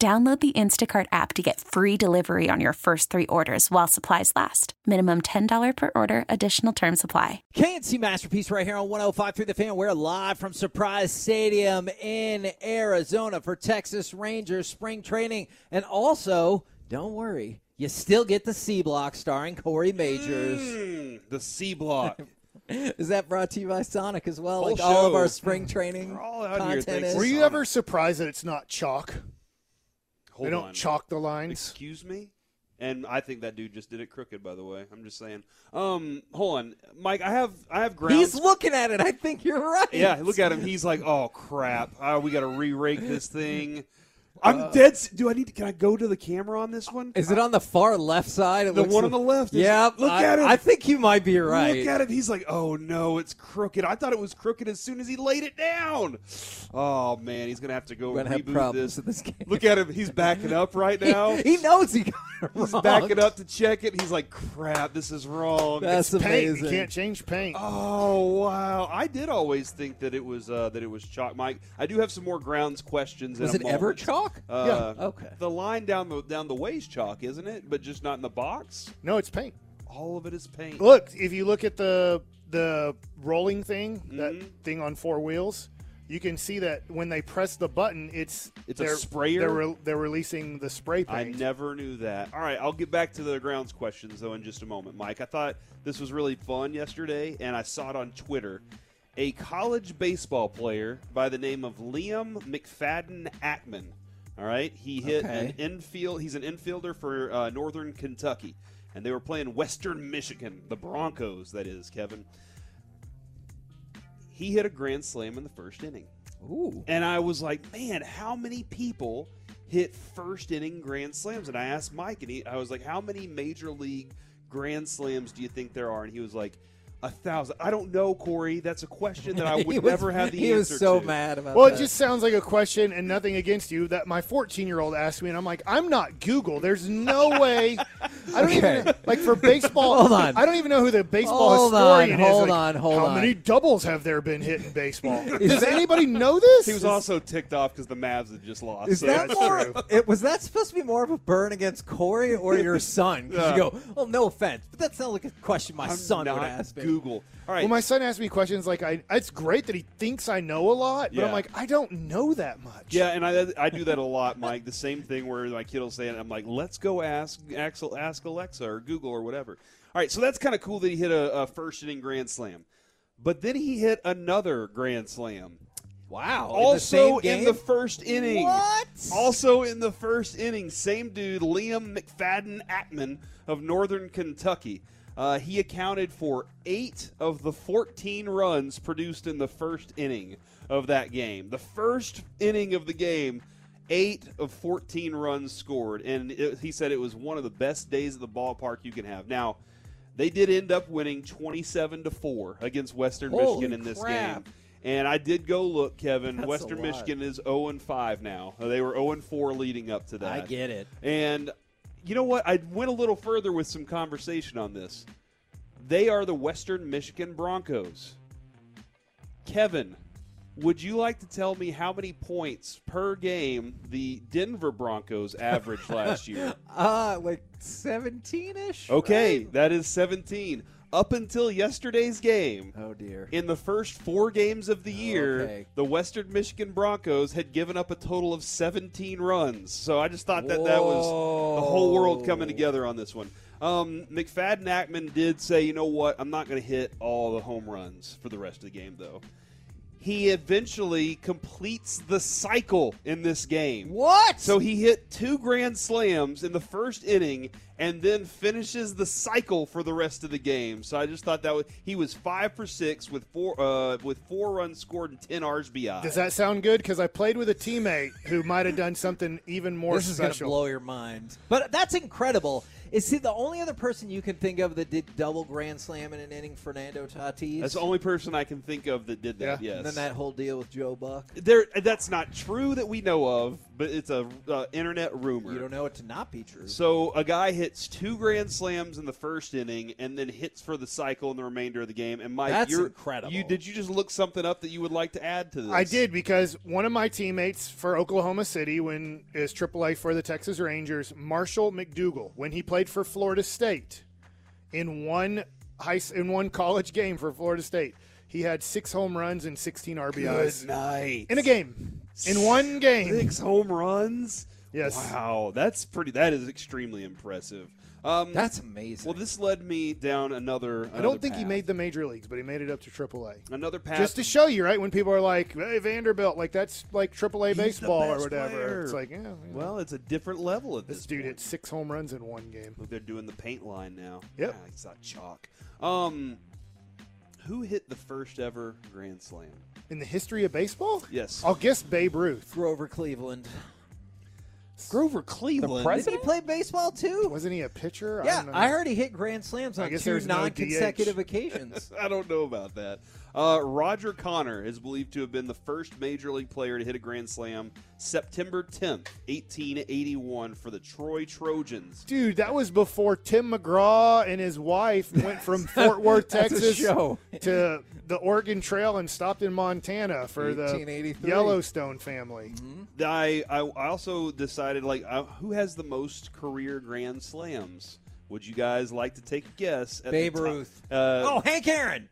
Download the Instacart app to get free delivery on your first three orders while supplies last. Minimum $10 per order, additional term supply. KNC Masterpiece right here on 105.3 the fan. We're live from Surprise Stadium in Arizona for Texas Rangers spring training. And also, don't worry, you still get the C block starring Corey Majors. Mm, the C block. Is that brought to you by Sonic as well? Whole like all of our spring training We're all out content thanks Were you ever surprised that it's not chalk? Hold they don't on. chalk the lines. Excuse me? And I think that dude just did it crooked, by the way. I'm just saying. Um, hold on, Mike. I have I have grounds. He's looking at it. I think you're right. yeah, look at him. He's like, oh crap. Uh, we got to re-rake this thing. I'm dead. Do I need to? Can I go to the camera on this one? Is it on the far left side? It The one on the left Yeah. look I, at him. I think you might be right. Look at him. He's like, oh no, it's crooked. I thought it was crooked as soon as he laid it down. Oh man, he's gonna have to go reboot this. this game. Look at him. He's backing up right now. he knows he got it He's backing up to check it. He's like, crap, this is wrong. That's Paint. amazing. You can't change paint. Oh wow! I did always think that it was uh, that it was chalk. Mike, I do have some more grounds questions. in Was it ever moment. Chalk? Uh, Yeah. Okay. The line down the down the way is chalk, isn't it? But just not in the box. No, it's paint. All of it is paint. Look, if you look at the the rolling thing, that Mhm. thing on four wheels, you can see that when they press the button, it's It's a they're, sprayer? They're, re- they're releasing the spray I never knew that. All right, I'll get back to the grounds questions though in just a moment, Mike. I thought this was really fun yesterday, and I saw it on Twitter. A college baseball player by the name of Liam McFadden Ackman. All right, he hit Okay. an infield. He's an infielder for uh, Northern Kentucky, and they were playing Western Michigan, the Broncos. That is, Kevin. He hit a grand slam in the first inning. Ooh. And I was like, man, how many people hit first inning grand slams? And I asked Mike, and he, I was like, how many major league grand slams do you think there are? And he was like, a thousand. I don't know, Corey. That's a question that I would was- neve have the He answer was so to. mad about Well, that. it just sounds like a question and nothing against you that my 14 year old asked me, and I'm like, I'm not Google. There's no way. I don't Okay. even like for baseball. Hold on. I don't even know who the baseball Hold on, historian is. hold Like, on, hold How on. many doubles have there been hit in baseball? Does anybody know this? He was also ticked off because the Mavs had just lost. Is so that that's more? true. It, was that supposed to be more of a burn against Corey or your son? 'Cause Yeah. you go, well, no offense, but that sounds like a question my I'm son not would ask me. Google. All right. Well, my son asked me questions like, "I." It's great that he thinks I know a lot, but I'm like, I don't know that much. Yeah, and I I do that a lot, Mike. The same thing where my kid will say it, and I'm like, let's go ask Axel, ask Alexa or Google or whatever. All right, so that's kind of cool that he hit a, a first inning grand slam, but then he hit another grand slam. Wow. also in the, same in the first inning. What? Also in the first inning, same dude, Liam McFadden Ackman of Northern Kentucky. Uh, he accounted for eight of the 14 runs produced in the first inning of that game. The first inning of the game, eight of 14 runs scored, and it, he said it was one of the best days at the ballpark you can have. Now, they did end up winning 27 to four against Western Holy Michigan in this crap. game. And I did go look, Kevin. That's Western. Michigan is 0 and 5 now. They were 0 and 4 leading up to that. I get it. And you know what? I went a little further with some conversation on this. They are the Western Michigan Broncos. Kevin, would you like to tell me how many points per game the Denver Broncos averaged last year? Uh, like 17 ish? Okay, that is 17. Up until yesterday's game, Oh, dear. in the first four games of the year, Okay. the Western Michigan Broncos had given up a total of 17 runs. So I just thought that that was the whole world coming together on this one. Um, McFadden Ackman did say, you know what, I'm not going to hit all the home runs for the rest of the game, though. he eventually completes the cycle in this game. What? So he hit two grand slams in the first inning and then finishes the cycle for the rest of the game. So I just thought that was, he was five for six with four uh, with four runs scored and ten RBI. Does that sound good? Because I played with a teammate who might have done something even more this is going to blow your mind. But that's incredible. Is he the only other person you can think of that did double grand slam in an inning? Fernando Tatis. That's the only person I can think of that did that. Yeah. Yes. And then that whole deal with Joe Buck. there, that's not true that we know of, but it's a uh, internet rumor. You don't know it to not be true. So a guy hits two grand slams in the first inning and then hits for the cycle in the remainder of the game. And Mike, That's you're, incredible. You did you just look something up that you would like to add to this? I did because one of my teammates for Oklahoma City, when is AAA for the Texas Rangers, Marshall McDougall, when he played for Florida State, in one high in one college game for Florida State, he had six home runs and 16 RBIs Good night. in a game, in one game. Six home runs. Yes. Wow, that's pretty. That is extremely impressive. Um, That's amazing. well. This led me down another. I don't think he made the major leagues, but he made it up to AAA. another path. Just to show you, right? When people are like, "Hey, Vanderbilt," like that's like AAA He's baseball or whatever. player. It's like, yeah, yeah. Well, it's a different level at this. this dude point. hit six home runs in one game. Look, they're doing the paint line now. Yep. Ah, it's not chalk. Um, who hit the first ever grand slam? In the history of baseball, Yes. I'll guess Babe Ruth. Grover Cleveland. Grover Cleveland. Did he play baseball too? Wasn't he a pitcher? Yeah, don't know. I heard he hit grand slams on two non-consecutive DH. occasions. I don't know about that. Uh, Roger Connor is believed to have been the first major league player to hit a grand slam September 10th, 1881, for the Troy Trojans. Dude, that was before Tim McGraw and his wife went from Fort Worth, Texas, show. to the Oregon Trail and stopped in Montana for the 1883. Yellowstone family. I, I I also decided like uh, who has the most career grand slams. Would you guys like to take a guess? At Babe the Ruth. Uh, oh, Hank Aaron.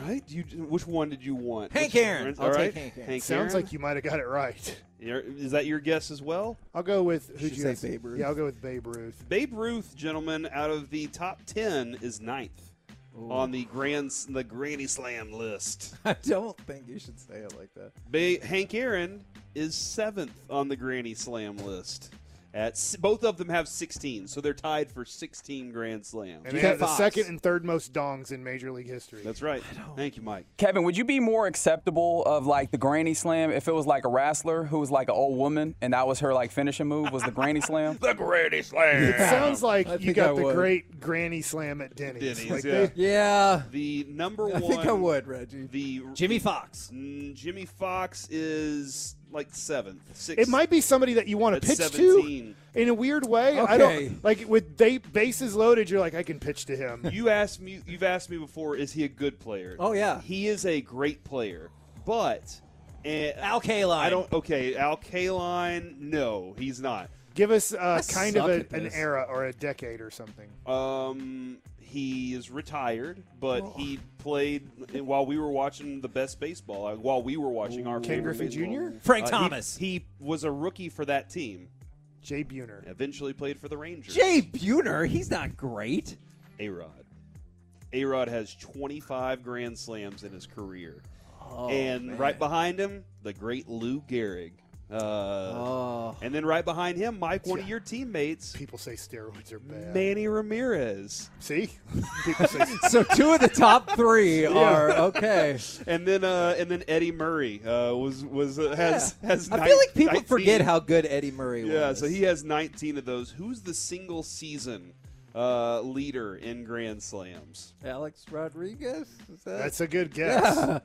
All right. You, which one did you want? Hank Which- Aaron. All I'll right. take Hank Aaron. Sounds Aaron? like you might have got it right. You're- Is that your guess as well? I'll go with who'd Should you say guess? Babe Ruth. Yeah, I'll go with Babe Ruth. Babe Ruth, gentlemen, out of the top ten is ninth on the grand the Granny Slam list. I don't think you should say it like that. Ba- Hank Aaron is seventh on the Granny Slam list. At both of them have 16, so they're tied for 16 Grand Slams. And they have the second and third most dongs in Major League history. That's right. Thank you, Mike. Kevin, would you be more acceptable of like the granny slam if it was like a wrestler who was like an old woman and that was her like finishing move was the granny slam? The Granny Slam. It sounds like I you got I the would. great granny slam at Denny's. Denny's, Like yeah. they- Yeah, The number one. I think I would, Reggie. The Jimmie Foxx. Mm, Jimmie Foxx is like seventh. Sixth. it might be somebody that you want to pitch 17. to in a weird way. I don't like with ba- bases loaded. You're like, I can pitch to him. You asked me. You've asked me before. Is he a good player? Oh, yeah. he is a great player. But eh, Al Kaline. I don't. Okay, Al Kaline. No, he's not. Give us uh, kind of a, an era or a decade or something. Um, he is retired, but he played while we were watching the best baseball. uh, While we were watching our Ken Griffey. Jr.? Frank Uh, he- Thomas. He, was a rookie for that team. Jay Buhner. Eventually played for the Rangers. Jay Buhner. He's not great. A Rod. A Rod has 25 Grand Slams in his career. Oh, and man. right behind him, the great Lou Gehrig. Uh, Oh. And then right behind him, Mike, one of your teammates, People say steroids are bad. Manny Ramirez. See, people say So two of the top three are okay. And then uh, and then Eddie Murray uh, was was uh, has has. I nine- feel like people 19 forget how good Eddie Murray was. Yeah, so he has 19 of those. Who's the single season uh, leader in Grand Slams? Alex Rodriguez. Is that that's a good guess.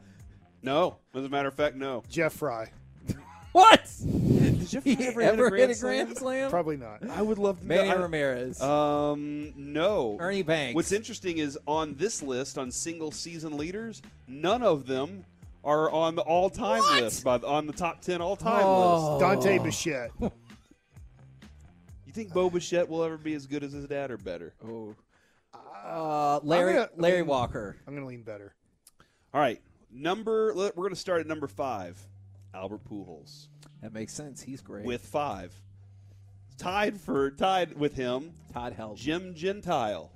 No, as a matter of fact, no. Jeff Frye, what? Did you He ever, ever, hit a hit a grand slam? probably not. I would love to. Manny know. Ramirez. Um, no. Ernie Banks. What's interesting is on this list on single season leaders, none of them are on the all time list, by the, on the top 10 all time Oh. list. Dante Bichette. You think Bo Bichette will ever be as good as his dad or better? Oh. Uh, Larry gonna- Larry I'm- Walker. I'm gonna lean better. All right, number. We're going to start at number five. Albert Pujols That makes sense. He's great. with five. Tied for tied with him, Todd Helton. Jim Gentile.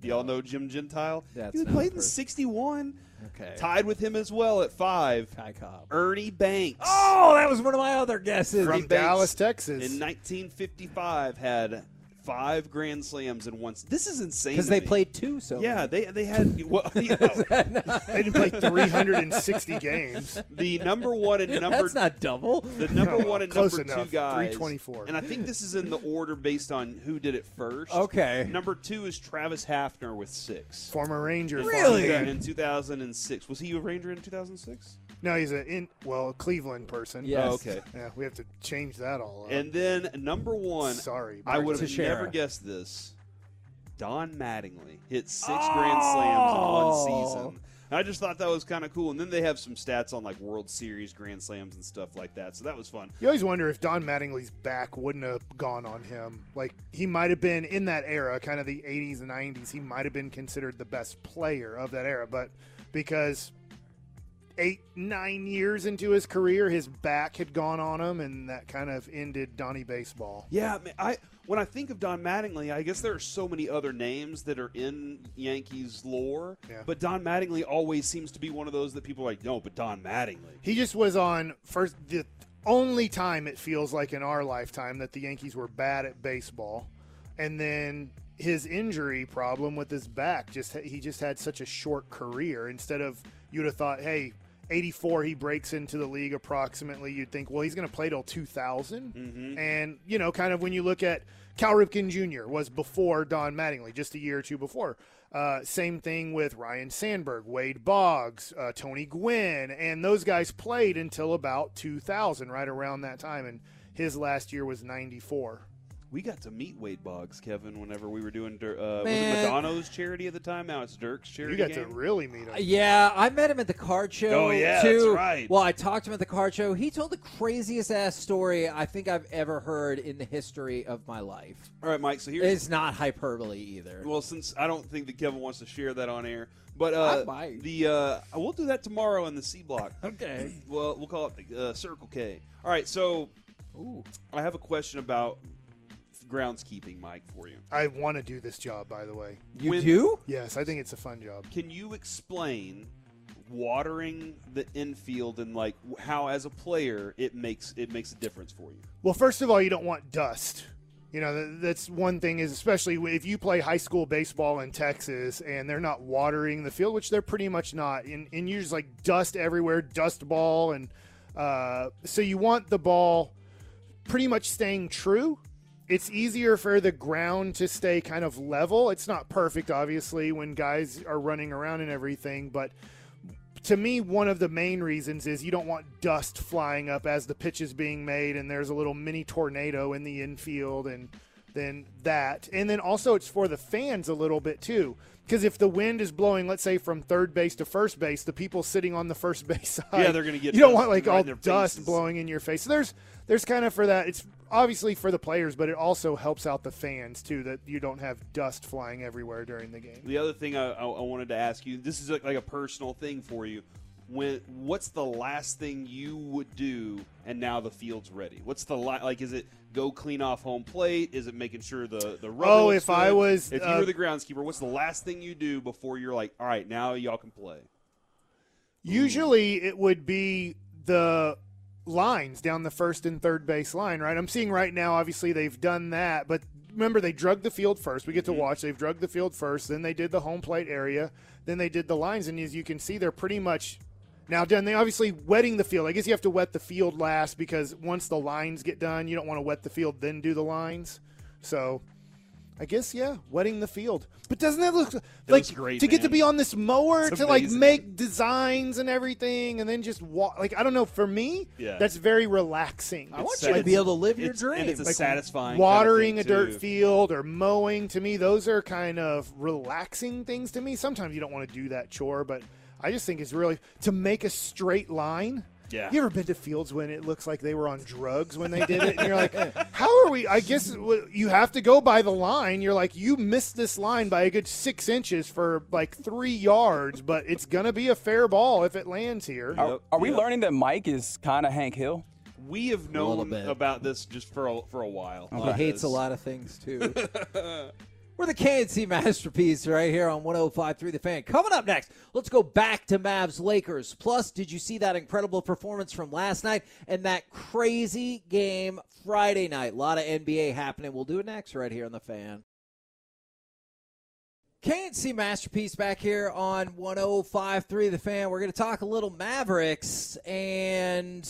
Do Y'all know Jim Gentile? That's he played in 61. Okay. Tied with him as well at five. Ty Cobb. Ernie Banks. Oh, that was one of my other guesses. From Banks Dallas, Texas. In 1955, had five Grand Slams in one. s- This is insane. Because they me. played two, so Yeah, they they had well, you know, they didn't play 360 games. the number one and number that's not double. the number No, one and close number enough. two guys. 324. And I think this is in the order based on who did it first. Okay. Number two is Travis Hafner with six. Former Ranger. Really? In 2006. Was he a Ranger in 2006? No, he's a in well a Cleveland person. Yes. Oh, okay. Yeah, we have to change that all up. And then number one, Sorry, I would have Teixeira. never guessed this. Don Mattingly hit six oh! Grand Slams in one Oh. season. I just thought that was kind of cool. And then they have some stats on like World Series Grand Slams and stuff like that. So that was fun. You always wonder if Don Mattingly's back wouldn't have gone on him. Like he might have been in that era, kind of the 80s and 90s. He might have been considered the best player of that era, but because eight, nine years into his career, his back had gone on him, and that kind of ended Donnie baseball. Yeah, I when I think of Don Mattingly, I guess there are so many other names that are in Yankees lore. Yeah. But Don Mattingly always seems to be one of those that people are like, no, but Don Mattingly. He just was on first the only time it feels like in our lifetime that the Yankees were bad at baseball, and then his injury problem with his back just he just had such a short career. Instead of you'd have thought, hey. 84 he breaks into the league approximately you'd think well he's going to play till 2000 and you know kind of when you look at cal ripken jr was before don mattingly just a year or two before. Uh, same thing with ryan sandberg wade boggs uh, tony gwynn and those guys played until about 2000 right around that time. And his last year was 94 We got to meet Wade Boggs, Kevin, whenever we were doing Dir- uh, was Man. it Madonna's charity at the time. Now it's Dirk's charity. you got game. to really meet him Yeah, I met him at the card show. Oh, yeah, too. that's right. Well, I talked to him at the card show. He told the craziest ass story I think I've ever heard in the history of my life. All right, Mike. So here's It's not hyperbole either. well, since I don't think that Kevin wants to share that on air, but uh, I might. the uh, we'll do that tomorrow in the C block. Okay. well, we'll call it the uh, Circle K. All right, so Ooh. I have a question about groundskeeping, Mike, for you. i want to do this job by the way You When- do? yes i think it's a fun job Can you explain watering the infield and like how, as a player, it makes it makes a difference for you? Well, first of all, you don't want dust. You know, that's one thing is especially if you play high school baseball in Texas and they're not watering the field, which they're pretty much not. And, and you just like dust everywhere, dust ball. And uh, so you want the ball pretty much staying true. It's easier for the ground to stay kind of level. It's not perfect, obviously, when guys are running around and everything, but to me, one of the main reasons is you don't want dust flying up as the pitch is being made, and there's a little mini tornado in the infield, and then that. And then also, it's for the fans a little bit too. Because if the wind is blowing, let's say from third base to first base, the people sitting on the first base side, Yeah, they're gonna get You don't want like all dust faces. blowing in your face. So there's there's kind of for that. It's obviously for the players, but it also helps out the fans too that you don't have dust flying everywhere during the game. The other thing I, I, wanted to ask you this is like, like a personal thing for you. When what's the last thing you would do, and now the field's ready? What's the li- like? Is it go clean off home plate? Is it making sure the the rubber Oh, if I was, if you uh, were the groundskeeper, what's the last thing you do before you're like, all right, now y'all can play? Usually it would be the lines down the first and third base line, right? I'm seeing right now, obviously, they've done that, but remember, they drug the field first. We get to mm-hmm. watch. They've drugged the field first, then they did the home plate area, then they did the lines, and as you can see, they're pretty much now done. They obviously wetting the field. I guess you have to wet the field last because once the lines get done, you don't want to wet the field, then do the lines. So. I guess yeah, wetting the field. But doesn't that look like great, to get to be on this mower It's to like make designs and everything, and then just walk? Like I don't know. For me, Yeah. that's very relaxing. I want It's you to be able to live your It's- dream. and it's a Like satisfying watering kind a of dirt thing, too. field or mowing. To me, those are kind of relaxing things to me. Sometimes you don't want to do that chore, but I just think it's really to make a straight line. Yeah. You ever been to fields when it looks like they were on drugs when they did it? And you're like, how are we? I guess you have to go by the line. You're like, you missed this line by a good six inches for like three yards, but it's going to be a fair ball if it lands here. Are, Yep, are we yep. learning that Mike is kind of Hank Hill? We have little known bit. about this just for a, for a while. he Uh, hates a lot of things too. We're the KNC masterpiece right here on 105.3 The Fan. Coming up next, let's go back to Mavs Lakers. Plus, did you see that incredible performance from last night and that crazy game Friday night? A lot of NBA happening. We'll do it next right here on The Fan. KNC Masterpiece back here on 105.3 The Fan. We're going to talk a little Mavericks and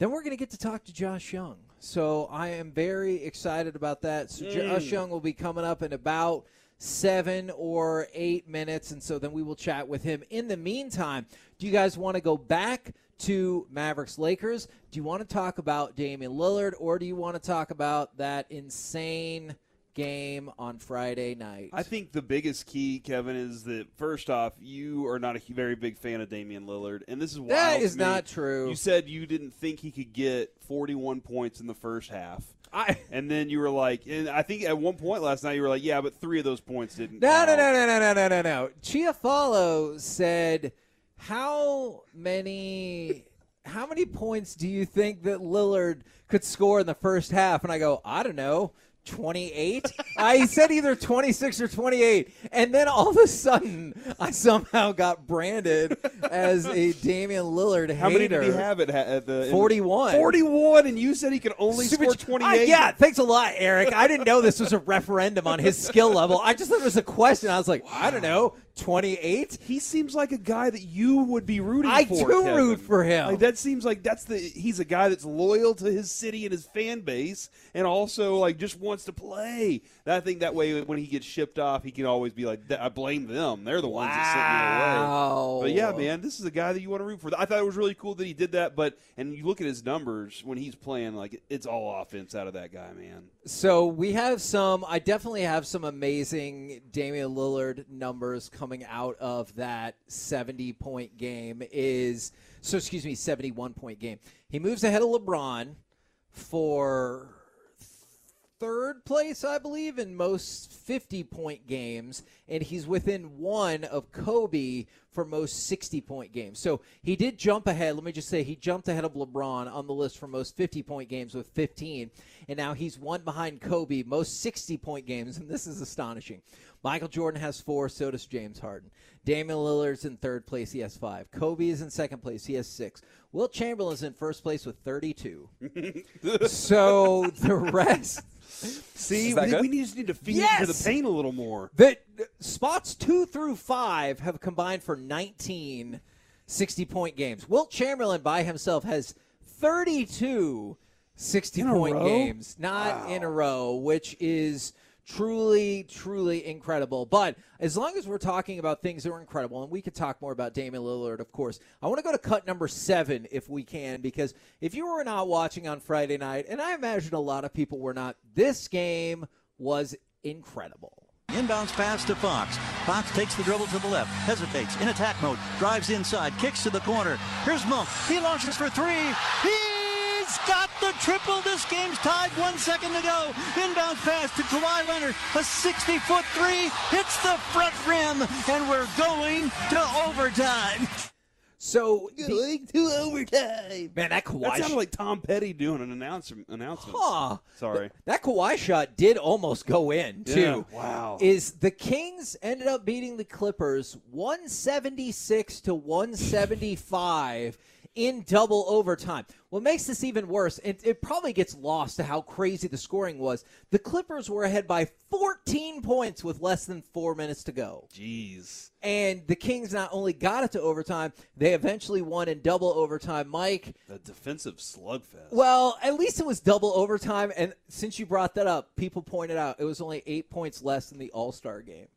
then we're going to get to talk to Josh Young. So I am very excited about that. So mm. Josh Young will be coming up in about seven or eight minutes, and so then we will chat with him. In the meantime, do you guys want to go back to Mavericks Lakers? Do you want to talk about Damian Lillard, or do you want to talk about that insane – game on Friday night. I think the biggest key, Kevin, is that first off, you are not a very big fan of Damian Lillard, and this is why that is not true. You said you didn't think he could get 41 points in the first half. I, and then you were like, and I think at one point last night you were like, yeah, but three of those points didn't. No, no, no, no, no, no, no, no, no. Chiafalo said, "How many, how many points do you think that Lillard could score in the first half?" And I go, I don't know. 28. I said either 26 or 28. And then all of a sudden, I somehow got branded as a Damian Lillard How hater. many did he have at, at the 41. 41, and you said he could only Super score 28? yeah, thanks a lot, Eric. I didn't know this was a referendum on his skill level. I just thought it was a question. I was like. I don't know. 28. He seems like a guy that you would be rooting I for. I do Kevin. root for him. Like, that seems like that's the he's a guy that's loyal to his city and his fan base, and also like just wants to play. I think that way when he gets shipped off, he can always be like, I blame them. They're the ones wow. that sent me away. But yeah, man, this is a guy that you want to root for. I thought it was really cool that he did that. But and you look at his numbers when he's playing, like it's all offense out of that guy, man. So we have some. I definitely have some amazing Damian Lillard numbers coming out of that 70 point game. Is so excuse me, 71 point game. He moves ahead of LeBron for third place, I believe, in most 50 point games, and he's within one of Kobe for most 60 point games. So he did jump ahead. Let me just say, he jumped ahead of LeBron on the list for most 50 point games with 15, and now he's one behind Kobe, most 60 point games, and this is astonishing. Michael Jordan has four, so does James Harden. Damian Lillard's in third place, he has five. Kobe is in second place, he has six. Wilt Chamberlain's in first place with 32. so the rest. See, we, we, just need to feed yes! into the pain a little more. The, spots two through five have combined for 19 60 point games. Wilt Chamberlain by himself has 32 60 point games, not wow. in a row, which is truly, truly incredible. But as long as we're talking about things that are incredible, and we could talk more about Damian Lillard, of course, I want to go to cut number seven if we can, because if you were not watching on Friday night, and I imagine a lot of people were not, this game was incredible. Inbounds pass to Fox. Fox takes the dribble to the left, hesitates, in attack mode, drives inside, kicks to the corner. Here's Monk. He launches for three. He He's got the triple. This game's tied. One second to go. Inbound pass to Kawhi Leonard. A 60-foot three hits the front rim, and we're going to overtime. So going to overtime. Man, that Kawhi that sounded like Tom Petty doing an announcement. Announcement. Huh. Sorry. That Kawhi shot did almost go in too. Yeah. Wow. Is the Kings ended up beating the Clippers 176 to 175 in double overtime. What makes this even worse, it, it probably gets lost to how crazy the scoring was. The Clippers were ahead by 14 points with less than four minutes to go. Jeez. And the Kings not only got it to overtime, they eventually won in double overtime. Mike. The defensive slugfest. Well, at least it was double overtime. And since you brought that up, people pointed out it was only eight points less than the All Star game.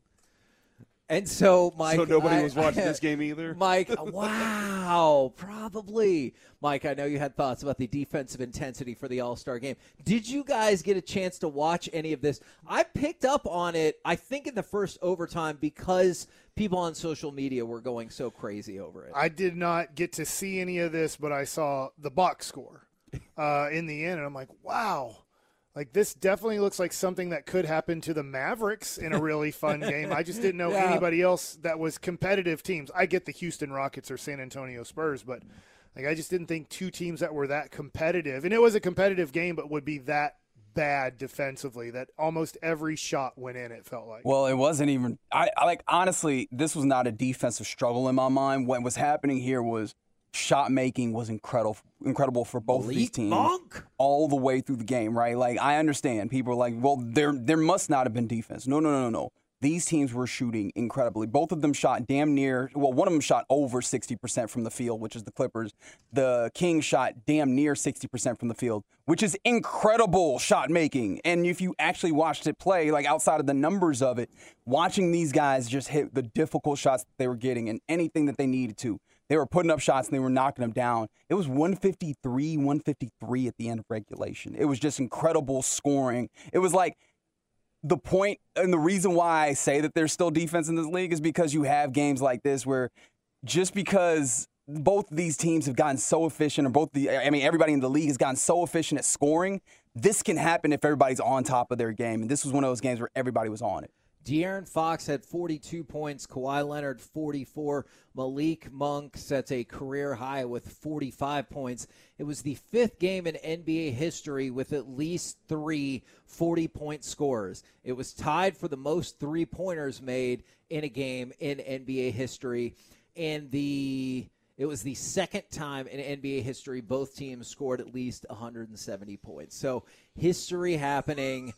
And so, Mike. So nobody I, was watching this game either? Mike, wow, probably. Mike, I know you had thoughts about the defensive intensity for the All Star game. Did you guys get a chance to watch any of this? I picked up on it, I think, in the first overtime because people on social media were going so crazy over it. I did not get to see any of this, but I saw the box score uh, in the end, and I'm like, wow like this definitely looks like something that could happen to the Mavericks in a really fun game. I just didn't know yeah. anybody else that was competitive teams. I get the Houston Rockets or San Antonio Spurs, but like I just didn't think two teams that were that competitive, and it was a competitive game, but would be that bad defensively that almost every shot went in. It felt like. Well, it wasn't even. I, I like honestly, this was not a defensive struggle in my mind. What was happening here was shot making was incredible, incredible for both of these teams Monk? all the way through the game. Right? Like I understand people are like, well, there there must not have been defense. No, no, no, no, no. These teams were shooting incredibly. Both of them shot damn near. Well, one of them shot over 60% from the field, which is the Clippers. The Kings shot damn near 60% from the field, which is incredible shot making. And if you actually watched it play, like outside of the numbers of it, watching these guys just hit the difficult shots that they were getting and anything that they needed to. They were putting up shots and they were knocking them down. It was 153, 153 at the end of regulation. It was just incredible scoring. It was like the point and the reason why I say that there's still defense in this league is because you have games like this where just because both these teams have gotten so efficient, or both the, I mean, everybody in the league has gotten so efficient at scoring, this can happen if everybody's on top of their game. And this was one of those games where everybody was on it. De'Aaron Fox had 42 points. Kawhi Leonard 44. Malik Monk sets a career high with 45 points. It was the fifth game in NBA history with at least three 40 point scores. It was tied for the most three pointers made in a game in NBA history. And the it was the second time in NBA history both teams scored at least 170 points. So history happening.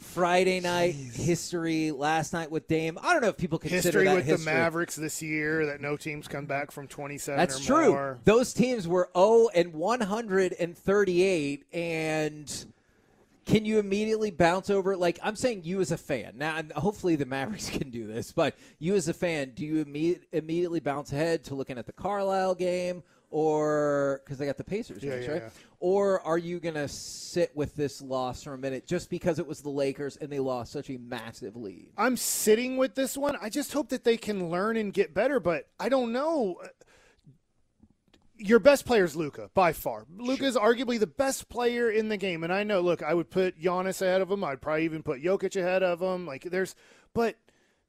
Friday night history last night with Dame. I don't know if people consider that. history that with history. the Mavericks this year that no teams come back from 27 That's or true. more. Those teams were 0 and 138 and can you immediately bounce over like I'm saying you as a fan. Now and hopefully the Mavericks can do this, but you as a fan, do you imme- immediately bounce ahead to looking at the Carlisle game or cuz they got the Pacers Yeah, next, yeah, right? yeah. Or are you going to sit with this loss for a minute just because it was the Lakers and they lost such a massive lead? I'm sitting with this one. I just hope that they can learn and get better, but I don't know. Your best player is Luka by far. Luka is arguably the best player in the game, and I know. Look, I would put Giannis ahead of him. I'd probably even put Jokic ahead of him. Like there's, but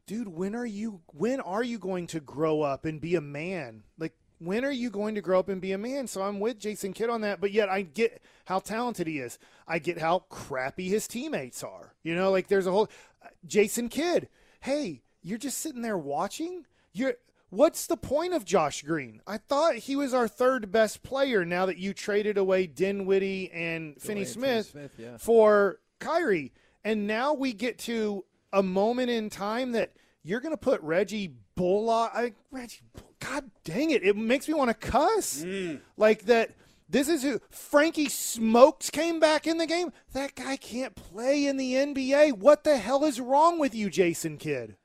dude, when are you? When are you going to grow up and be a man? Like when are you going to grow up and be a man? So I'm with Jason Kidd on that, but yet I get how talented he is. I get how crappy his teammates are. You know, like there's a whole uh, Jason Kidd. Hey, you're just sitting there watching. You're what's the point of Josh Green? I thought he was our third best player. Now that you traded away Dinwiddie and Finney Smith, Smith, yeah. for Kyrie, and now we get to a moment in time that you're going to put Reggie Bullock. I, Reggie, God dang it! It makes me want to cuss. Mm. Like that. This is who Frankie Smokes came back in the game. That guy can't play in the NBA. What the hell is wrong with you, Jason Kidd?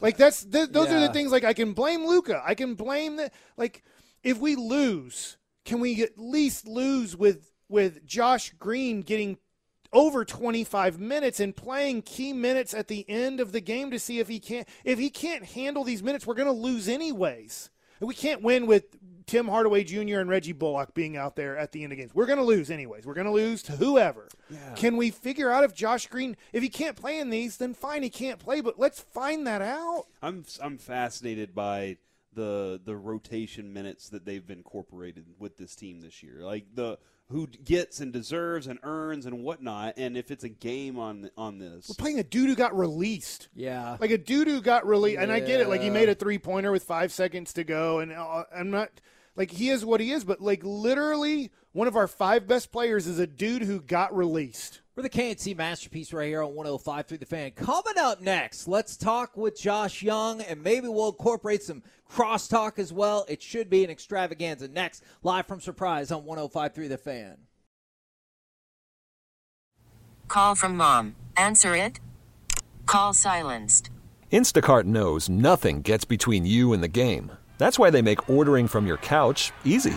Like that's th- those are the things. Like I can blame Luka. I can blame the like if we lose, can we at least lose with with Josh Green getting over 25 minutes and playing key minutes at the end of the game to see if he can't if he can't handle these minutes, we're going to lose anyways. We can't win with Tim Hardaway Jr. and Reggie Bullock being out there at the end of games. We're going to lose anyways. We're going to lose to whoever. Can we figure out if Josh Green, if he can't play in these, then fine, he can't play. But let's find that out. I'm I'm fascinated by the the rotation minutes that they've incorporated with this team this year. Like the who gets and deserves and earns and whatnot. And if it's a game on on this, We're playing a dude who got released. Yeah. Like a dude who got released, and I get it. Like he made a three pointer with five seconds to go, and uh, I'm not like he is what he is, but like literally one of our five best players is a dude who got released. We're the KNC masterpiece right here on 105.3 the fan. Coming up next, let's talk with Josh Young, and maybe we'll incorporate some crosstalk as well. It should be an extravaganza next, live from Surprise on 105.3 the fan. Call from mom. Answer it. Call silenced. Instacart knows nothing gets between you and the game. That's why they make ordering from your couch easy.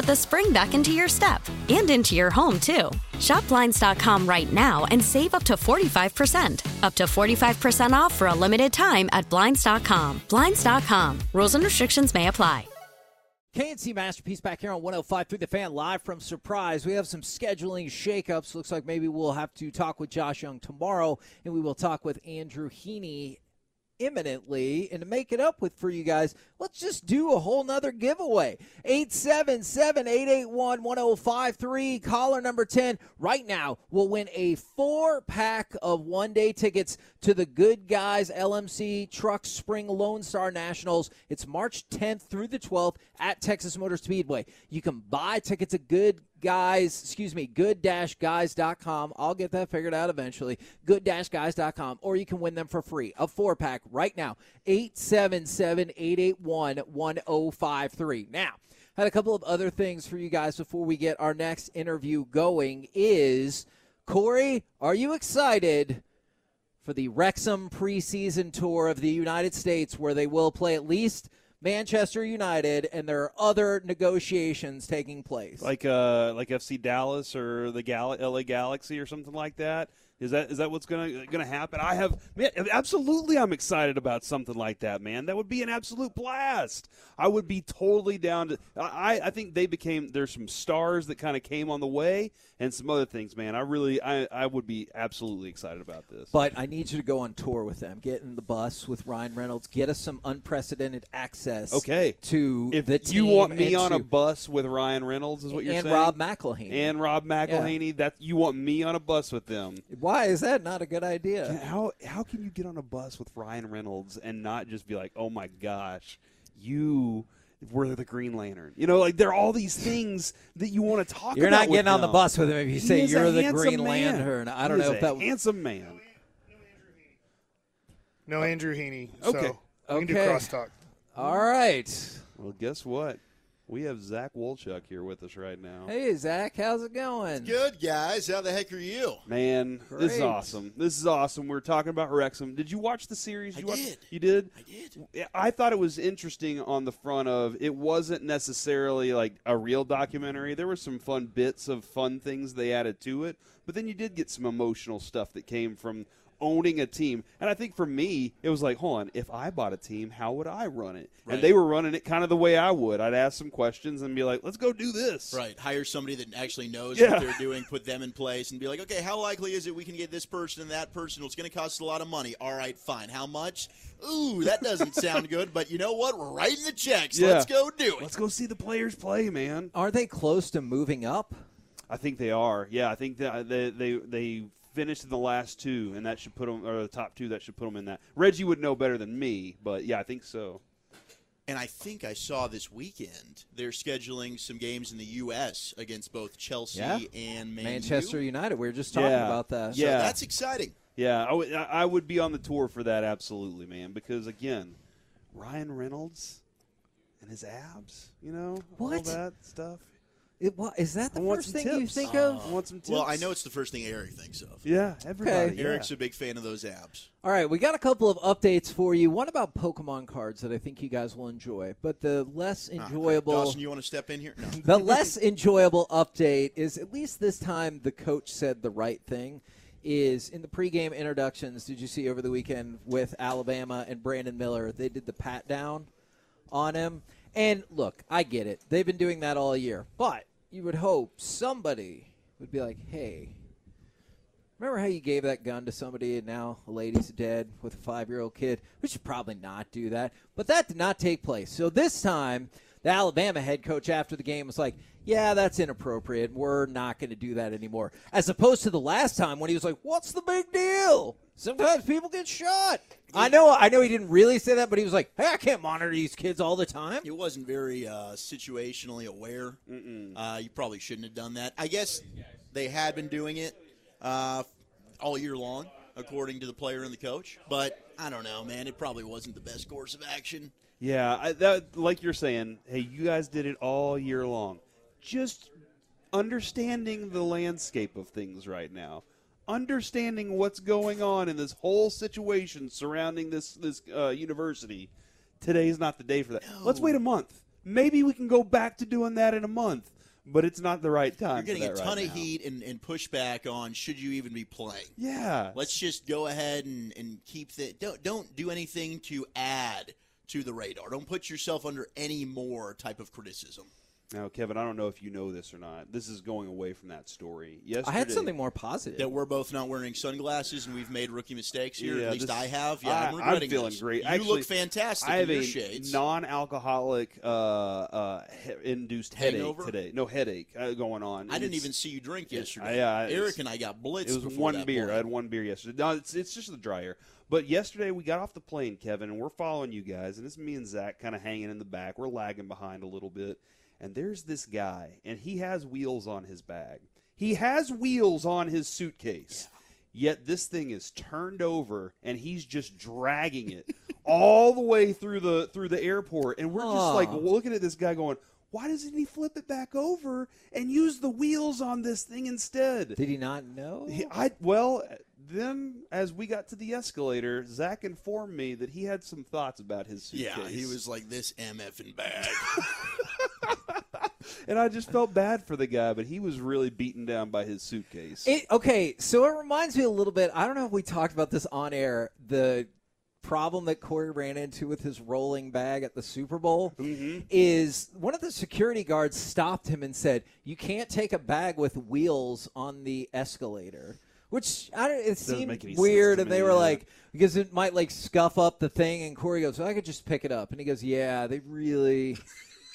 the spring back into your step and into your home, too. Shop Blinds.com right now and save up to 45%. Up to 45% off for a limited time at Blinds.com. Blinds.com. Rules and restrictions may apply. KNC Masterpiece back here on 105.3 the fan live from Surprise. We have some scheduling shakeups. Looks like maybe we'll have to talk with Josh Young tomorrow, and we will talk with Andrew Heaney imminently. And to make it up with for you guys, let's just do a whole nother giveaway. 877 881 1053. Caller number 10 right now will win a four pack of one day tickets to the Good Guys LMC Truck Spring Lone Star Nationals. It's March 10th through the 12th at Texas Motor Speedway. You can buy tickets at Good guys, excuse me, good-guys.com. I'll get that figured out eventually. Good-guys.com. Or you can win them for free. A four pack right now. 877-881-1053. Now, had a couple of other things for you guys before we get our next interview going is Corey, are you excited for the Wrexham preseason tour of the United States where they will play at least – Manchester United, and there are other negotiations taking place. Like uh, like FC Dallas or the Gal- LA Galaxy or something like that. Is that is that what's gonna gonna happen? I have man, absolutely. I'm excited about something like that, man. That would be an absolute blast. I would be totally down to. I I think they became. There's some stars that kind of came on the way, and some other things, man. I really I I would be absolutely excited about this. But I need you to go on tour with them. Get in the bus with Ryan Reynolds. Get us some unprecedented access. Okay. To if the team you want me on to, a bus with Ryan Reynolds, is what you're and saying? And Rob McElhenney. And Rob McElhenney. Yeah. That you want me on a bus with them? Why is that not a good idea? How how can you get on a bus with Ryan Reynolds and not just be like, oh my gosh, you were the Green Lantern? You know, like there are all these things that you want to talk. About. You're about not getting on the bus with him if you he say you're the Green man. Lantern. I don't he know if that handsome man. No Andrew Heaney. So Okay. we can do Okay. crosstalk. All right. Well, guess what? We have Zach Wolchuk here with us right now. Hey Zach, how's it going? Good guys. How the heck are you? Man, this is awesome. This is awesome. We're talking about Wrexham. Did you watch the series? I you watch- did. You did? I did. I thought it was interesting on the front of it wasn't necessarily like a real documentary. There were some fun bits of fun things they added to it, but then you did get some emotional stuff that came from owning a team. And I think for me, it was like, hold on, if I bought a team, how would I run it? Right. And they were running it kind of the way I would. I'd ask some questions and be like, let's go do this. Right. Hire somebody that actually knows Yeah. what they're doing, put them in place, and be like, okay, how likely is it we can get this person and that person? Well, it's going to cost a lot of money. All right, fine. How much? Ooh, that doesn't sound good, but you know what? We're writing the checks. Yeah. Let's go do it. Let's go see the players play, man. Are they close to moving up? I think they are. Yeah, I think that they they they finished in the last two, and that should put them or the top two. That should put them in that. Reggie would know better than me, but yeah, I think so. And I think I saw this weekend they're scheduling some games in the U.S. against both Chelsea Yeah. and Man Manchester U. United. We were just talking Yeah. about that. So Yeah. that's exciting. Yeah, I would I I would be on the tour for that absolutely, man. Because again, Ryan Reynolds and his abs, you know, all What? that stuff. It, what, is that the I want first some thing you tips. think of? I want some tips. Well, I know it's the first thing Eric thinks of. Yeah, everybody. yeah. Eric's a big fan of those apps. All right, we got a couple of updates for you. One about Pokemon cards that I think you guys will enjoy, but the less Ah, great. enjoyable. Dawson, you want to step in here? No. the less enjoyable update is at least this time the coach said the right thing. Is in the pregame introductions. Did you see over the weekend with Alabama and Brandon Miller? They did the pat down on him. And look, I get it. They've been doing that all year. But you would hope somebody would be like, hey, remember how you gave that gun to somebody and now a lady's dead with a five year old kid? We should probably not do that. But that did not take place. So this time, the Alabama head coach after the game was like, yeah, that's inappropriate. We're not going to do that anymore. As opposed to the last time when he was like, what's the big deal? Sometimes people get shot. I know, I know he didn't really say that, but he was like, "Hey, I can't monitor these kids all the time." It wasn't very uh, situationally aware. Uh, you probably shouldn't have done that. I guess they had been doing it uh, all year long, according to the player and the coach. But I don't know, man. It probably wasn't the best course of action. Yeah, I, that like you're saying. Hey, you guys did it all year long. Just understanding the landscape of things right now, understanding what's going on in this whole situation surrounding this this uh, university. is not the day for that. Let's wait a month. Maybe we can go back to doing that in a month, but it's not the right time. You're getting a ton right of now. heat and, and pushback on should you even be playing. Yeah. Let's just go ahead and, and keep the don't don't do anything to add to the radar. Don't put yourself under any more type of criticism. Now, Kevin, I don't know if you know this or not. This is going away from that story. Yesterday, I had something more positive. That we're both not wearing sunglasses and we've made rookie mistakes here. Yeah, At least this- I have. Yeah, I, I'm regretting feeling this. great. You Actually, look fantastic I have in your a shades. non-alcoholic uh, uh, he- induced headache Hangover? today. No headache uh, going on. I didn't even see you drink it- yesterday. I- uh, Eric and I got blitzed. It was one that beer. point. I had one beer yesterday. No, it's, it's just the dry air. But yesterday we got off the plane, Kevin, and we're following you guys, and it's me and Zach kind of hanging in the back. We're lagging behind a little bit, and there's this guy, and he has wheels on his bag. He has wheels on his suitcase. Yet this thing is turned over, and he's just dragging it all the way through the through the airport, and we're just like looking at this guy going. Why doesn't he flip it back over and use the wheels on this thing instead? Did he not know? He, I well, then as we got to the escalator, Zach informed me that he had some thoughts about his suitcase. Yeah, he was like this MF in bag. and I just felt bad for the guy, but he was really beaten down by his suitcase. It, okay, so it reminds me a little bit. I don't know if we talked about this on air. The problem that Corey ran into with his rolling bag at the Super Bowl mm-hmm. is one of the security guards stopped him and said, "You can't take a bag with wheels on the escalator." Which I don't, it Doesn't seemed weird, and to they were yeah. like, because it might like scuff up the thing. And Corey goes, "I could just pick it up," and he goes, "Yeah, they really,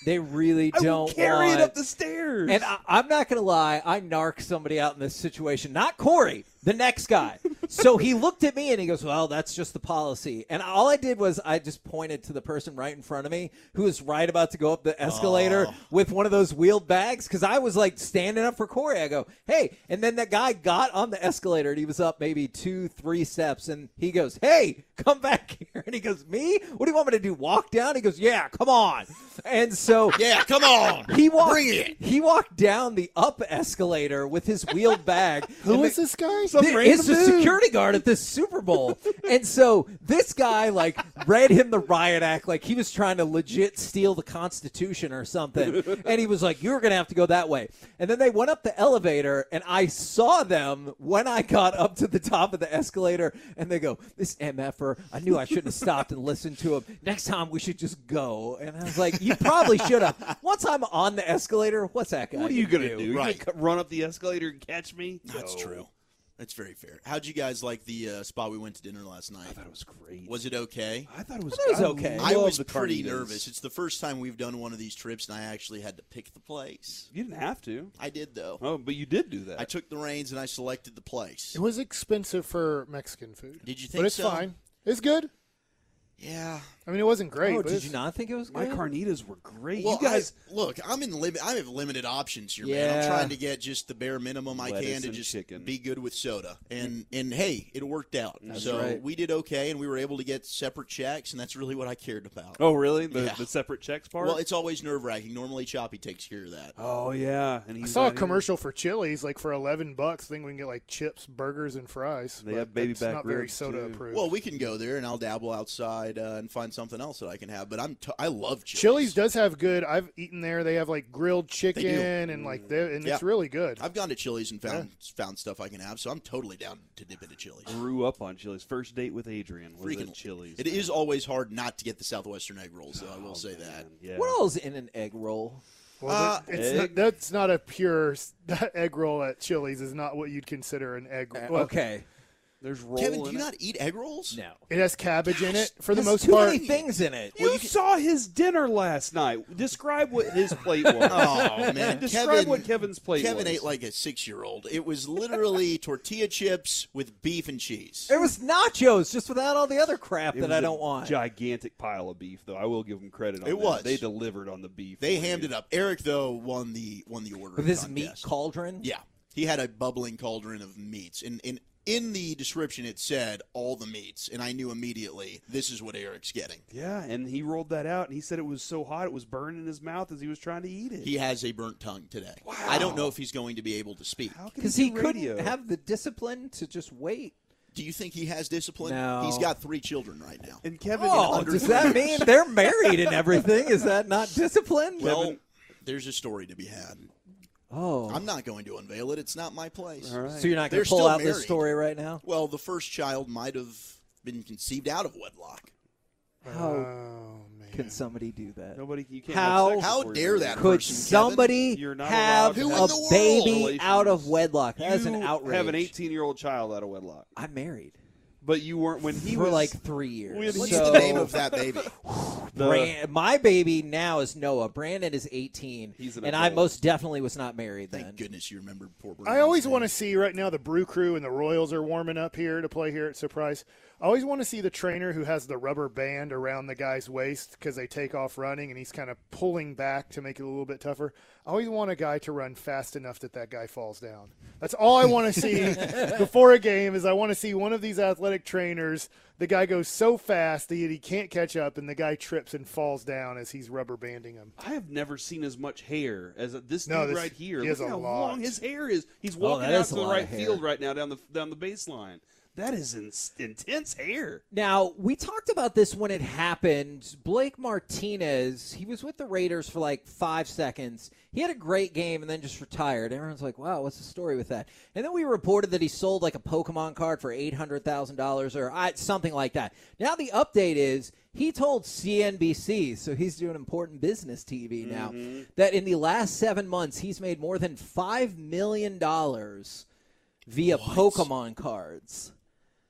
they really don't carry want it up the stairs. and I, I'm not going to lie, I narc somebody out in this situation. Not Corey, the next guy. so he looked at me and he goes, Well, that's just the policy. And all I did was I just pointed to the person right in front of me who was right about to go up the escalator with one of those wheeled bags because I was like standing up for Corey. I go, Hey. And then that guy got on the escalator and he was up maybe two, three steps. And he goes, Hey, come back here. And he goes, Me? What do you want me to do? Walk down? He goes, Yeah, come on. And so. yeah, come on. He walked. Bring it. He walked down the up escalator with his wheeled bag. who is the- this guy? Some Th- random It's the dude. security guard at this Super Bowl, and so this guy like read him the riot act like he was trying to legit steal the Constitution or something, and he was like, "You're gonna have to go that way." And then they went up the elevator, and I saw them when I got up to the top of the escalator, and they go, "This mf'er, I knew I shouldn't have stopped and listened to him. Next time we should just go." And I was like, "You probably should have." Once I'm on the escalator, what's that guy? what are you gonna gonna do? Right. gonna run up the escalator and catch me? That's No. true. That's very fair. How'd you guys like the uh, spot we went to dinner last night? I thought it was great. Was it okay? I thought it was. I thought it was okay. I love was pretty Carnitas. nervous. It's the first time we've done one of these trips, and I actually had to pick the place. You didn't have to. I did though. Oh, but you did do that. I took the reins and I selected the place. It was expensive for Mexican food. Did you think But it's so? fine. It's good. Yeah, I mean, it wasn't great. Oh, but did you not think it was My good? carnitas were great. Well, you guys, I, look, I'm in limit. I have limited options here, man. I'm trying to get just the bare minimum I Lettuce can to just chicken. be good with soda. And and hey, it worked out. That's so right. we did okay, and we were able to get separate checks, and that's really what I cared about. oh really? The, Yeah. the separate checks part. Well, it's always nerve wracking. Normally, Choppy takes care of that. oh yeah, and I saw a not here. commercial for Chili's, like for eleven bucks. I think we can get like chips, burgers, and fries. They but have baby back not very ribs, soda too. approved. Well, we can go there, and I'll dabble outside uh, and find something else that I can have. But I'm t- I love Chili's. Chili's does have good. I've eaten there. They have like grilled chicken and like they and Yeah. it's really good. I've gone to Chili's and found found stuff I can have, so I'm totally down to dip into Chili's. Grew up on Chili's. First date with Adrian was Freaking at Chili's. It is always hard not to get the southwestern egg rolls, though. I will say that. Yeah. What else in an egg roll? Well, Uh, it's egg? not, that's not a pure that egg roll at Chili's is not what you'd consider an egg. Uh, well, okay. There's roll Kevin, do you it. not eat egg rolls? No. It has cabbage in it for the There's most too part. many things in it. You, saw his dinner last night. Describe what his plate was. Oh man, Describe Kevin, what Kevin's plate was. Kevin was. ate like a six-year-old. It was literally tortilla chips with beef and cheese. It was nachos, just without all the other crap It that was I a don't want. Gigantic pile of beef, though. I will give him credit on It that. was. They delivered on the beef. They for hammed you. it up. Eric though won the won the order With his meat contest. cauldron? Yeah, he had a bubbling cauldron of meats, and in in the description it said all the meats, and I knew immediately this is what Eric's getting. Yeah, and he rolled that out, and he said it was so hot it was burning his mouth as he was trying to eat it. He has a burnt tongue today. wow. I don't know if he's going to be able to speak. Because he, he couldn't have the discipline to just wait. Do you think he has discipline? No. He's got three children right now. And Kevin, Oh, under does that years. mean they're married and everything? Is that not discipline? Well, there's a story to be had. Oh. I'm not going to unveil it. It's not my place. All right. so you're not They're going to pull still out this married. story right now? Well, the first child might have been conceived out of wedlock. How Oh man. can somebody do that? Nobody, you can't How- How dare that. Could person, somebody You're not have allowed a have- Who in the baby out of wedlock? That is you an outrage. have an 18 year old child out of wedlock, I'm married but you weren't when he for was like three years. What's so the name of that baby? the- Bran- my baby now is Noah. Brandon is 18, He's an and I most definitely was not married then. Thank goodness you remembered poor I always want to see right now the Brew Crew and the Royals are warming up here to play here at Surprise. I always want to see the trainer who has the rubber band around the guy's waist because they take off running and he's kind of pulling back to make it a little bit tougher. I always want a guy to run fast enough that that guy falls down. That's all I want to see before a game is I want to see one of these athletic trainers. The guy goes so fast that he can't catch up and the guy trips and falls down as he's rubber banding him. I have never seen as much hair as this No, dude this- right here. he has Look a how lot. long his hair is. He's Oh, walking that out to the right field right now down the down the baseline. That is in, intense hair. Now, we talked about this when it happened. Blake Martinez, he was with the Raiders for like five seconds. He had a great game and then just retired. Everyone's like, wow, what's the story with that? And then we reported that he sold like a Pokemon card for $800,000 or I, something like that. Now, the update is he told CNBC, so he's doing important business TV now, mm-hmm. that in the last seven months, he's made more than $5 million via Pokemon cards.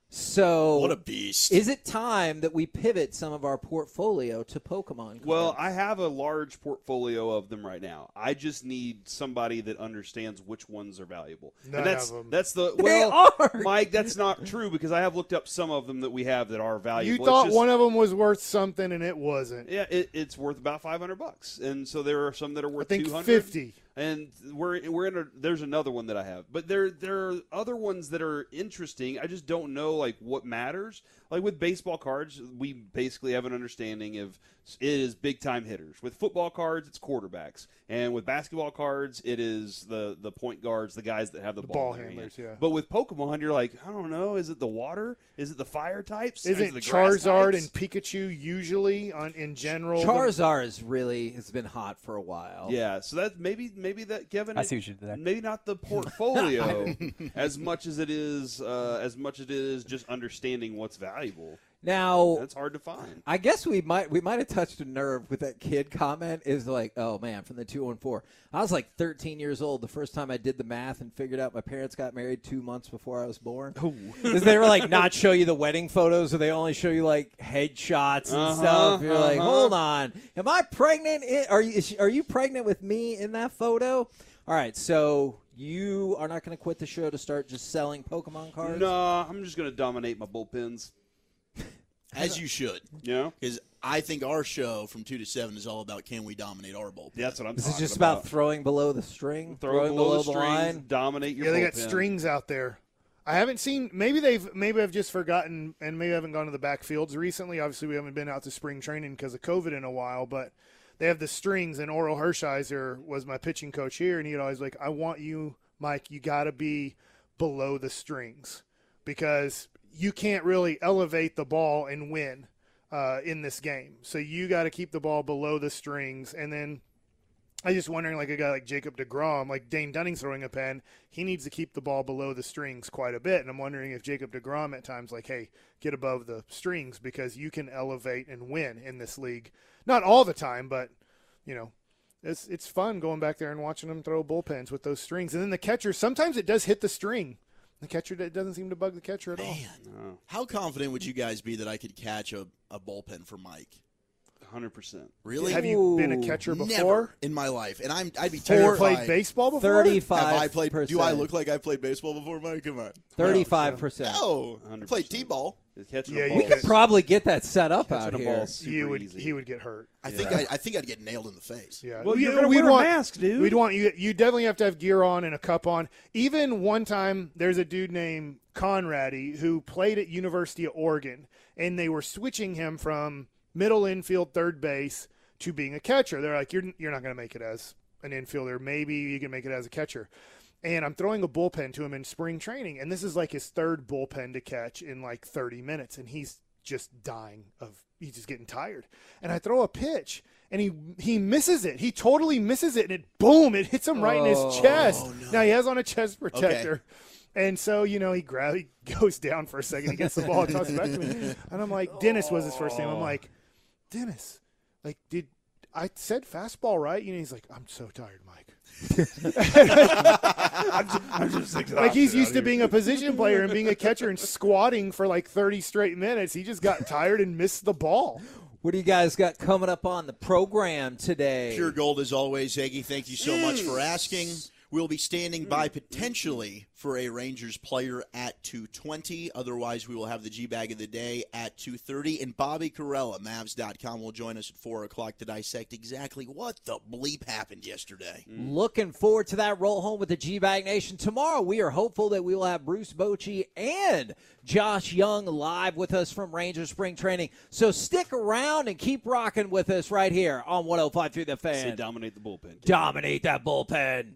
So What a beast. Is it time that we pivot some of our portfolio to Pokemon cards? Well, I have a large portfolio of them right now. I just need somebody that understands which ones are valuable. None and that's of 'em. that's the They well, are. Mike. That's not true because I have looked up some of them that we have that are valuable. You thought just- one of them was worth something and it wasn't. Yeah, it, it's worth about five hundred bucks, and so there are some that are I worth think two hundred. 50. And we're we're in a there's another one that I have, but there there are other ones that are interesting. I just don't know like what matters. Like with baseball cards, we basically have an understanding of it is big time hitters. With football cards, it's quarterbacks, and with basketball cards, it is the the point guards, the guys that have the, The ball, ball handlers, yeah. But with Pokemon, you're like, I don't know, is it the water? Is it the fire types? Is Isn't it the Charizard types? and Pikachu usually on in general? the- Charizard is really has been hot for a while. Yeah, so that maybe maybe that Kevin. I see what you did there. Maybe not the portfolio as much as it is uh, as much as it is just understanding what's valuable. Now That's hard to find. I guess we might we might have touched a nerve with that kid comment. Is like, oh man, from the two one four. I was like 13 years old the first time I did the math and figured out my parents got married two months before I was born. Oh. Because they were like not show you the wedding photos, or they only show you like headshots and Uh-huh, stuff. You're like, uh-huh. hold on, am I pregnant? In, are you she- are you pregnant with me in that photo? All right, so you are not going to quit the show to start just selling Pokemon cards. No, I'm just going to dominate my bullpens. As you should. Yeah. Because I think our show from two to seven is all about can we dominate our bullpen. That's what I'm This is just about throwing below the string, Throw throwing below the the strings, line. dominate your yeah, they got bullpen. strings out there. I haven't seen. Maybe they've. Maybe I've just forgotten, and maybe I haven't gone to the backfields recently. Obviously, we haven't been out to spring training because of COVID in a while. But they have the strings, and Orel Hershiser was my pitching coach here, and he'd always like, "I want you, Mike. You got to be below the strings because you can't really elevate the ball and win uh, in this game. So you got to keep the ball below the strings, and then." I just wondering, like a guy like Jacob Degrom, like Dane Dunning's throwing a pen, he needs to keep the ball below the strings quite a bit. And I'm wondering if Jacob Degrom at times, like, hey, get above the strings because you can elevate and win in this league. Not all the time, but you know, it's it's fun going back there and watching them throw bullpens with those strings. And then the catcher, sometimes it does hit the string. The catcher that doesn't seem to bug the catcher at all. How confident would you guys be that I could catch a, a bullpen for Mike? Hundred percent. Really? Have you been a catcher before? Never in my life, and I'm I'd be Have you terrified. played baseball before? 35 Have I played? Do I look like I played baseball before, Mike? Come on. Thirty-five uh, percent. No, oh, I played t-ball. Catching Yeah, a you ball. could- Probably get that set up out Catching a here. ball super You would easy. he would get hurt. I think I, I think I'd get nailed in the face. Yeah. Well, We- you're gonna we'd wear a mask, dude. We'd want you. You definitely have to have gear on and a cup on. Even one time, there's a dude named Conrady who played at University of Oregon, and they were switching him from middle infield, third base to being a catcher. They're like, you're you're not going to make it as an infielder. Maybe you can make it as a catcher. And I'm throwing a bullpen to him in spring training, and this is like his third bullpen to catch in like 30 minutes, and he's just dying of he's just getting tired. And I throw a pitch, and he he misses it. He totally misses it, and it boom, it hits him right in Oh, his chest. Now he has on a chest protector. And so, you know, he grab, he goes down for a second, he gets the ball, and tosses back to me. And I'm like, Dennis was his first name. I'm like, Dennis, like, did I said fastball right? You know, he's like, I'm so tired, Mike. I'm just, I'm just like he's oh, used to being a position player and being a catcher and squatting for like 30 straight minutes. He just got tired and missed the ball. What do you guys got coming up on the program today? Pure gold as always, Eggy. Thank you so much for asking. We'll be standing by potentially for a Rangers player at 220. Otherwise, we will have the G bag of the day at 230. And Bobby Karalla, Mavs.com, will join us at 4 o'clock to dissect exactly what the bleep happened yesterday. Mm. Looking forward to that roll home with the G Bag Nation. Tomorrow, we are hopeful that we will have Bruce Bochy and Josh Young live with us from Rangers Spring Training. So stick around and keep rocking with us right here on 105 through the Say fan. dominate the bullpen. Dominate that bullpen.